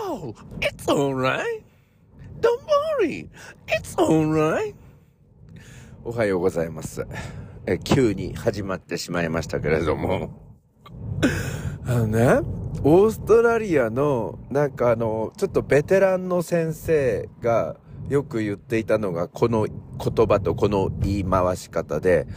Oh, it's alright. Don't worry. It's alright. おはようございます。え、急に始まってしまいましたけれども。あのね、オーストラリアの、なんかあの、ちょっとベテランの先生がよく言っていたのが、この言葉とこの言い回し方で、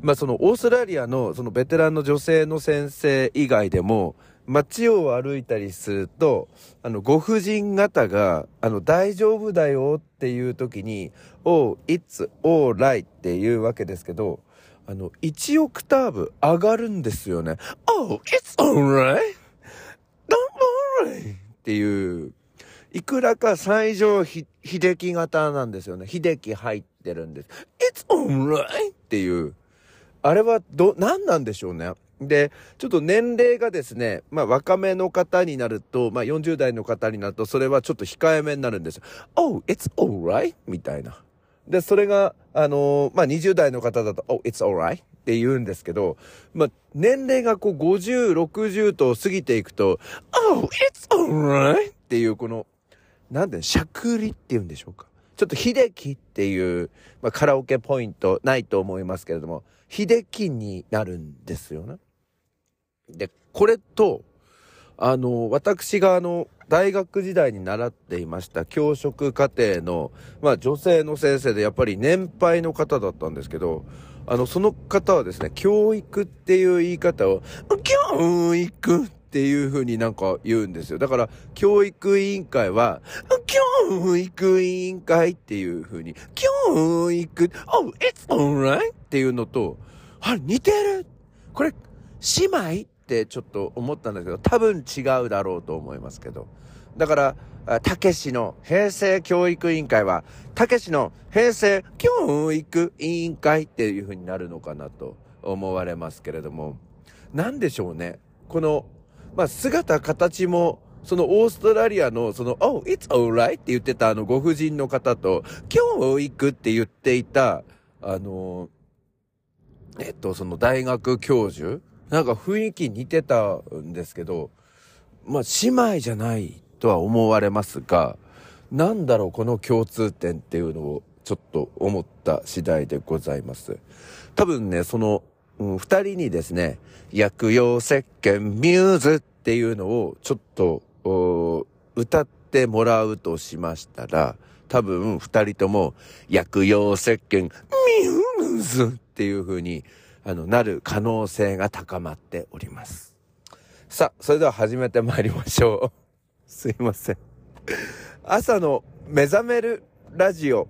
まあそのオーストラリアのそのベテランの女性の先生以外でも、街を歩いたりすると、あの、ご婦人方が、あの、大丈夫だよっていう時に、Oh, it's alright っていうわけですけど、あの、1オクターブ上がるんですよね。Oh, it's alright? Don't worry. っていう、いくらか最上、秀樹型なんですよね。秀樹入ってるんです。It's alright. っていう。あれはど、何なんでしょうね。で、ちょっと年齢がですね、まあ若めの方になると、まあ40代の方になると、それはちょっと控えめになるんですよ。Oh, it's alright? みたいな。で、それが、あのーまあ20代の方だと、Oh, it's alright? って言うんですけど、まあ年齢がこう50、60と過ぎていくと、Oh, it's alright? っていうこの、なんで、しゃくりって言うんでしょうか。ちょっと秀樹っていう、まあ、カラオケポイントないと思いますけれども、秀樹になるんですよね。で、これと、あの、私があの、大学時代に習っていました教職課程の、まあ女性の先生でやっぱり年配の方だったんですけど、あの、その方はですね、教育っていう言い方を、教育っていう風になんか言うんですよ。だから、教育委員会は、教育委員会っていう風に、教育、oh, it's alright っていうのと、あ、似てるこれ、姉妹？ってちょっと思ったんだけど、多分違うだろうと思いますけど。だから、たけしの平成教育委員会は、たけしの平成教育委員会っていう風になるのかなと思われますけれども、なんでしょうね。この、まあ、姿形も、そのオーストラリアの、その、Oh, it's alright って言ってたあのご婦人の方と、教育って言っていた、あの、えっと、その大学教授なんか雰囲気似てたんですけど、まあ、姉妹じゃないとは思われますが、なんだろう、この共通点っていうのをちょっと思った次第でございます。多分ね、その、うん、二人にですね、薬用石鹸ミューズっていうのをちょっと、歌ってもらうとしましたら、多分二人とも薬用石鹸ミューズっていう風にあのなる可能性が高まっております。さあ、それでは始めてまいりましょう。すいません。朝の目覚めるラジオ。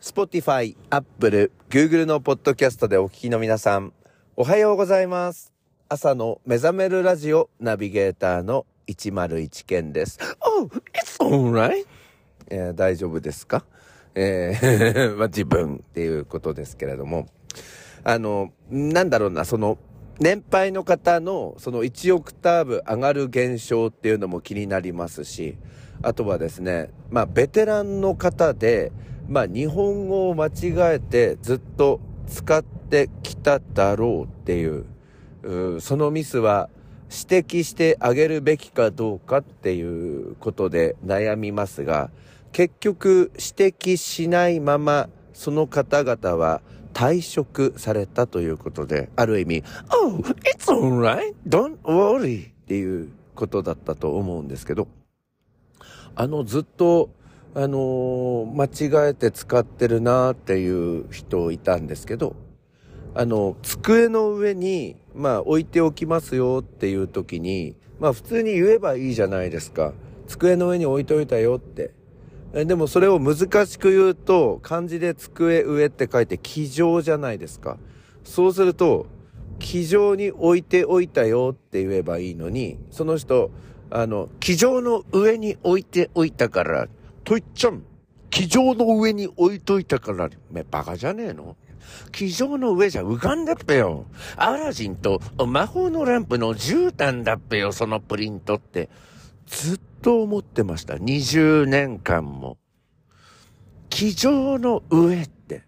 Spotify、Apple、Google のポッドキャストでお聞きの皆さん、おはようございます。朝の目覚めるラジオナビゲーターの101健です。Oh, it's alright. え大丈夫ですか？えー まあ、自分っていうことですけれども、あの、なんだろうな、その、年配の方のその1オクターブ上がる現象っていうのも気になりますし、あとはですね、まあ、ベテランの方で、まあ、日本語を間違えてずっと使ってきただろうっていう、うそのミスは指摘してあげるべきかどうかっていうことで悩みますが、結局指摘しないままその方々は退職されたということで、ある意味、Oh, it's alright, don't worry. っていうことだったと思うんですけど、あのずっと、あのー間違えて使ってるなっていう人いたんですけど、あの、机の上に、まあ置いておきますよっていう時に、まあ普通に言えばいいじゃないですか。机の上に置いといたよって。でもそれを難しく言うと、漢字で机上って書いて机上じゃないですか。そうすると、机上に置いておいたよって言えばいいのに、その人、あの、机上の上に置いておいたから、といっちゃん、机上の上に置いといたから、め、バカじゃねえの？机上の上じゃ浮かんだっぺよ。アラジンと魔法のランプの絨毯だっぺよ、そのプリントって。ずっと思ってました。20年間も。机上の上って。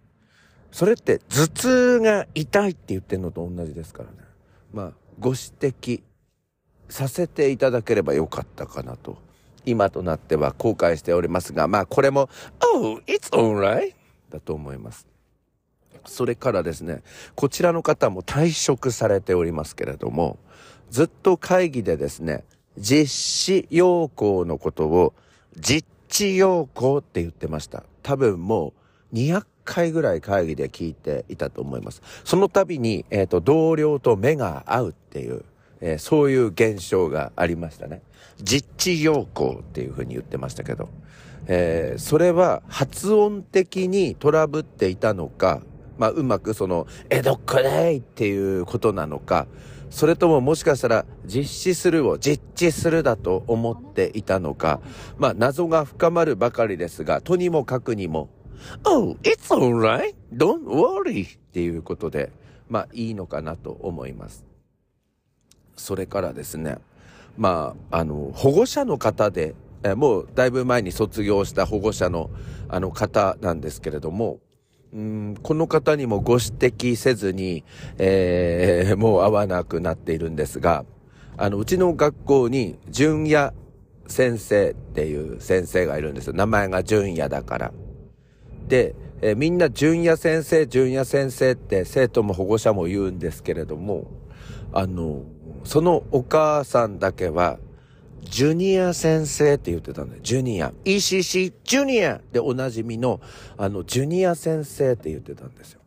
それって頭痛が痛いって言ってるのと同じですからね。まあ、ご指摘させていただければよかったかなと。今となっては後悔しておりますが、まあこれも、Oh, it's alright! だと思います。それからですね、こちらの方も退職されておりますけれども、ずっと会議でですね、実施要項のことを実地要項って言ってました。多分もう200回ぐらい会議で聞いていたと思います。その度に、えっ、ー、と、同僚と目が合うっていう、えー、そういう現象がありましたね。実地要項っていうふうに言ってましたけど、えー、それは発音的にトラブっていたのか、まあ、うまくその、え、どっかでいっていうことなのか、それとももしかしたら実施するを実地するだと思っていたのか、まあ謎が深まるばかりですが、とにもかくにも、Oh, it's alright. Don't worry. っていうことで、まあいいのかなと思います。それからですね、まあ、あの、保護者の方で、もうだいぶ前に卒業した保護者のあの方なんですけれども、うんこの方にもご指摘せずに、えー、もう会わなくなっているんですが、あの、うちの学校に、純也先生っていう先生がいるんですよ。名前が純也だから。で、えー、みんな純也先生、純也先生って生徒も保護者も言うんですけれども、あの、そのお母さんだけは、ジュニア先生って言ってたんだよ。ジュニア。ECC ジュニアでおなじみの、あの、ジュニア先生って言ってたんですよ。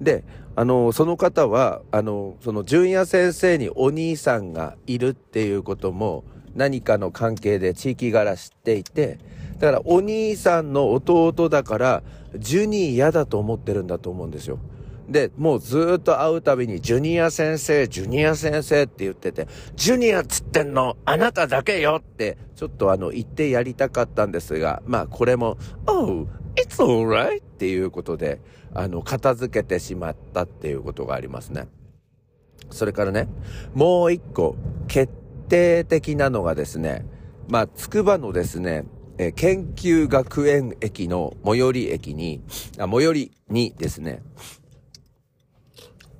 で、あの、その方は、あの、その、ジュニア先生にお兄さんがいるっていうことも、何かの関係で地域柄知っていて、だからお兄さんの弟だから、ジュニアだと思ってるんだと思うんですよ。で、もうずっと会うたびに、ジュニア先生、ジュニア先生って言ってて、ジュニアつってんの、あなただけよって、ちょっとあの、言ってやりたかったんですが、まあこれも、Oh, it's alright っていうことで、あの、片付けてしまったっていうことがありますね。それからね、もう一個、決定的なのがですね、まあ、つくばのですね、え研究学園駅の最寄り駅に、あ、最寄りにですね、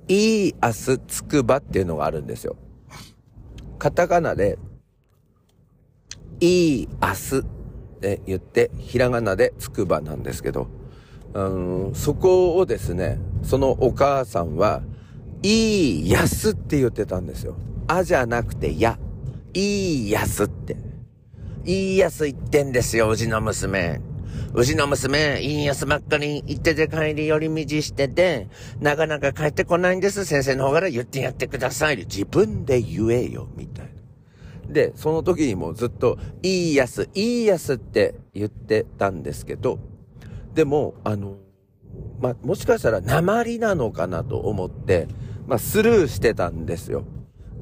いい明日つくばっていうのがあるんですよ。カタカナで、いい明日って言って、ひらがなでつくばなんですけど、うん、そこをですね、そのお母さんは、いいやすって言ってたんですよ。あじゃなくてや。いいやすって。いいやす言ってんですよ、うちの娘。うちの娘、いいやつばっかり行ってて帰り寄り道してて、なかなか帰ってこないんです。先生の方から言ってやってください。自分で言えよ、みたいな。で、その時にもずっと、いいやつ、いいやつって言ってたんですけど、でも、あの、まあ、もしかしたら鉛なのかなと思って、まあ、スルーしてたんですよ。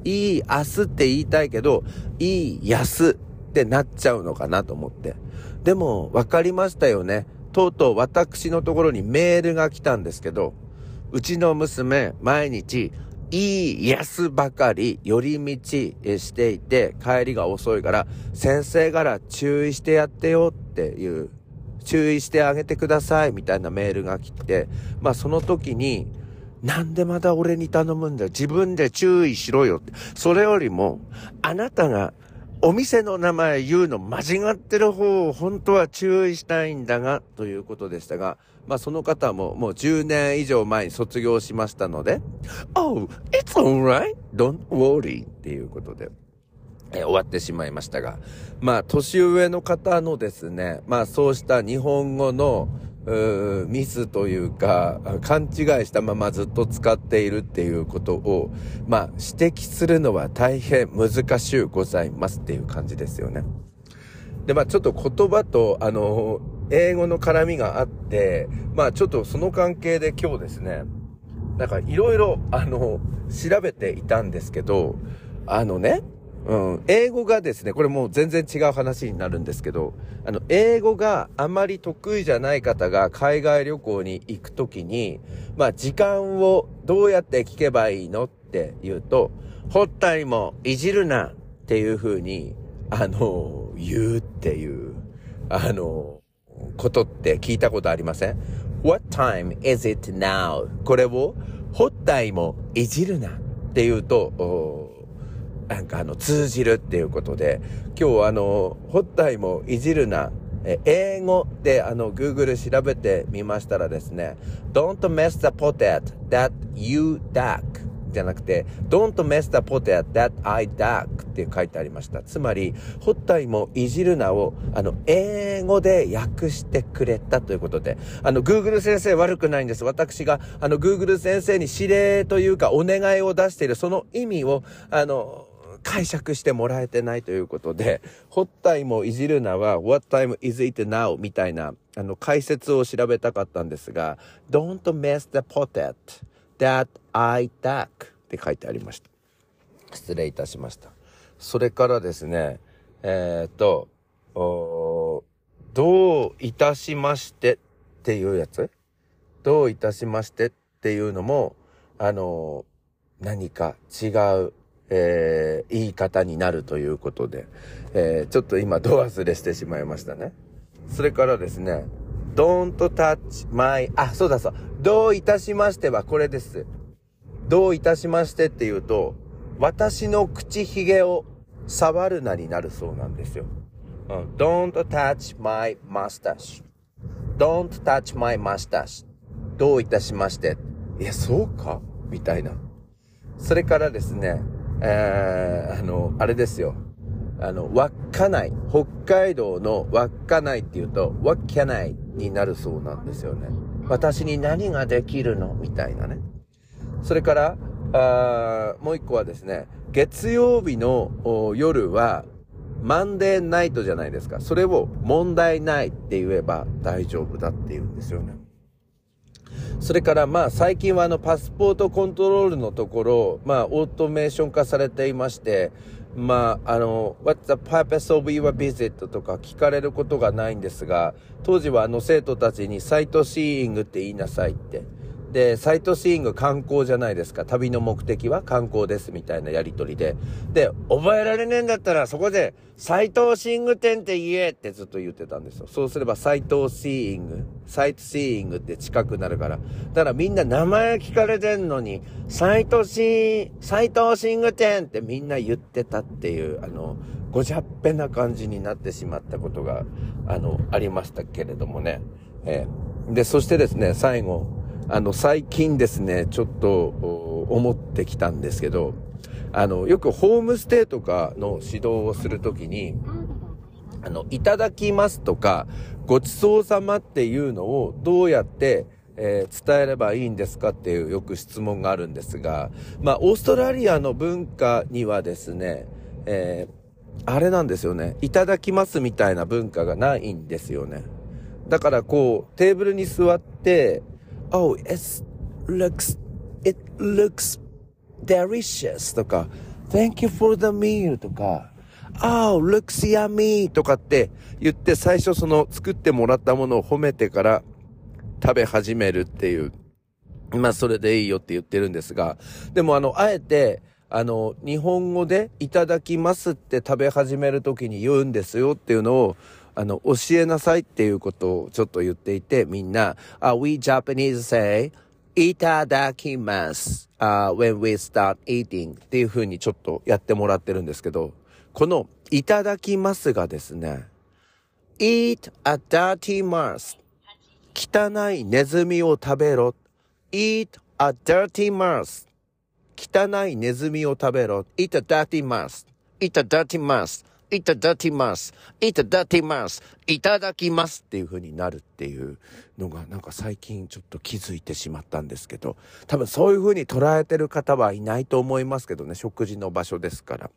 いい明日って言いたいけど、いい安ってなっちゃうのかなと思って。でも、分かりましたよね。とうとう私のところにメールが来たんですけど、うちの娘、毎日、いい安ばかり寄り道していて、帰りが遅いから、先生から注意してやってよっていう、注意してあげてくださいみたいなメールが来て、まあその時に、なんでまた俺に頼むんだよ。自分で注意しろよって。それよりも、あなたがお店の名前言うの間違ってる方を本当は注意したいんだが、ということでしたが、まあその方ももう10年以上前に卒業しましたので、Oh, it's alright, don't worry っていうことで、え終わってしまいましたが、まあ年上の方のですね、まあそうした日本語のミスというか、勘違いしたままずっと使っているっていうことを、まあ、指摘するのは大変難しゅうございますっていう感じですよね。で、まあ、ちょっと言葉と、あの、英語の絡みがあって、まあ、ちょっとその関係で今日ですね、なんかいろいろ、あの、調べていたんですけど、あのね、うん、英語がですね、これもう全然違う話になるんですけど、あの、英語があまり得意じゃない方が海外旅行に行くときに、まあ、時間をどうやって聞けばいいのって言うと、ほったりもいじるなっていう風に、あの、言うっていう、あの、ことって聞いたことありません？What time is it now? これを、ホッタイもいじるなっていうと、なんかあの、通じるっていうことで、今日あの、ホッタイもいじるな、え英語であの、Google 調べてみましたらですね、Don't mess the potato that you duck じゃなくて、Don't mess the potato that I duck って書いてありました。つまり、ホッタイもいじるなを、あの、英語で訳してくれたということで、あの、Google 先生悪くないんです。私が、あの、Google 先生に指令というか、お願いを出している、その意味を、あの、解釈してもらえてないということで、ホッタイもいじるなは、What time is it now? みたいな、あの、解説を調べたかったんですが、Don't mess the potat that I duck って書いてありました。失礼いたしました。それからですね、えー、っと、どういたしましてっていうやつどういたしましてっていうのも、あの、何か違うえー、言い方になるということで、えー、ちょっと今ド忘れしてしまいましたね。それからですね、don't touch my, あ、そうだそう。どういたしましてはこれです。どういたしましてっていうと、私の口ひげを触るなになるそうなんですよ。うん、don't touch my mustache. don't touch my mustache. どういたしまして。いや、そうかみたいな。それからですね、えー、あの、あれですよ。あの、稚内。北海道の稚内っていうと、稚内になるそうなんですよね。私に何ができるのみたいなね。それから、あもう一個はですね、月曜日の夜は、マンデーナイトじゃないですか。それを問題ないって言えば大丈夫だって言うんですよね。それからまあ最近はあのパスポートコントロールのところ、まあオートメーション化されていまして、まああの、What's the purpose of your visit? とか聞かれることがないんですが、当時はあの生徒たちにサイトシーイングって言いなさいってで、サイトシーング観光じゃないですか。旅の目的は観光ですみたいなやりとりで。で、覚えられねえんだったらそこで、サイトシーング店って言えってずっと言ってたんですよ。そうすればサイトシーイング、サイトシーイングって近くなるから。だからみんな名前聞かれてんのに、サイトシー、サイトシング店ってみんな言ってたっていう、あの、ごじゃっぺな感じになってしまったことが、あの、ありましたけれどもね。えー、で、そしてですね、最後、あの、最近ですね、ちょっと思ってきたんですけど、あの、よくホームステイとかの指導をするときに、あの、いただきますとか、ごちそうさまっていうのをどうやって、えー、伝えればいいんですかっていうよく質問があるんですが、まあ、オーストラリアの文化にはですね、えー、あれなんですよね。いただきますみたいな文化がないんですよね。だからこう、テーブルに座って、Oh, it looks, it looks delicious とか、Thank you for the meal とか、Oh, looks yummy とかって言って最初その作ってもらったものを褒めてから食べ始めるっていう。まあそれでいいよって言ってるんですが、でもあの、あえて、あの、日本語でいただきますって食べ始めるときに言うんですよっていうのを、あの、教えなさいっていうことをちょっと言っていて、みんな、uh, we Japanese say, いただきます。Uh, when we start eating っていう風にちょっとやってもらってるんですけど、このいただきますがですね、eat a dirty mouse 汚いネズミを食べろ。eat a dirty mouse 汚いネズミを食べろ。eat a dirty mouse eat a dirty mouse いただきます。いただきます。いただきますっていう風になるっていうのがなんか最近ちょっと気づいてしまったんですけど、多分そういう風に捉えてる方はいないと思いますけどね、食事の場所ですから。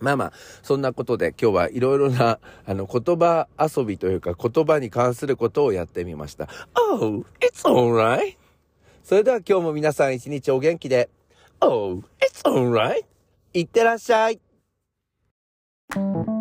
まあまあ、そんなことで今日はいろいろな、あの、言葉遊びというか言葉に関することをやってみました。Oh, it's alright. それでは今日も皆さん一日お元気で。Oh, it's alright. いってらっしゃい。Thank you.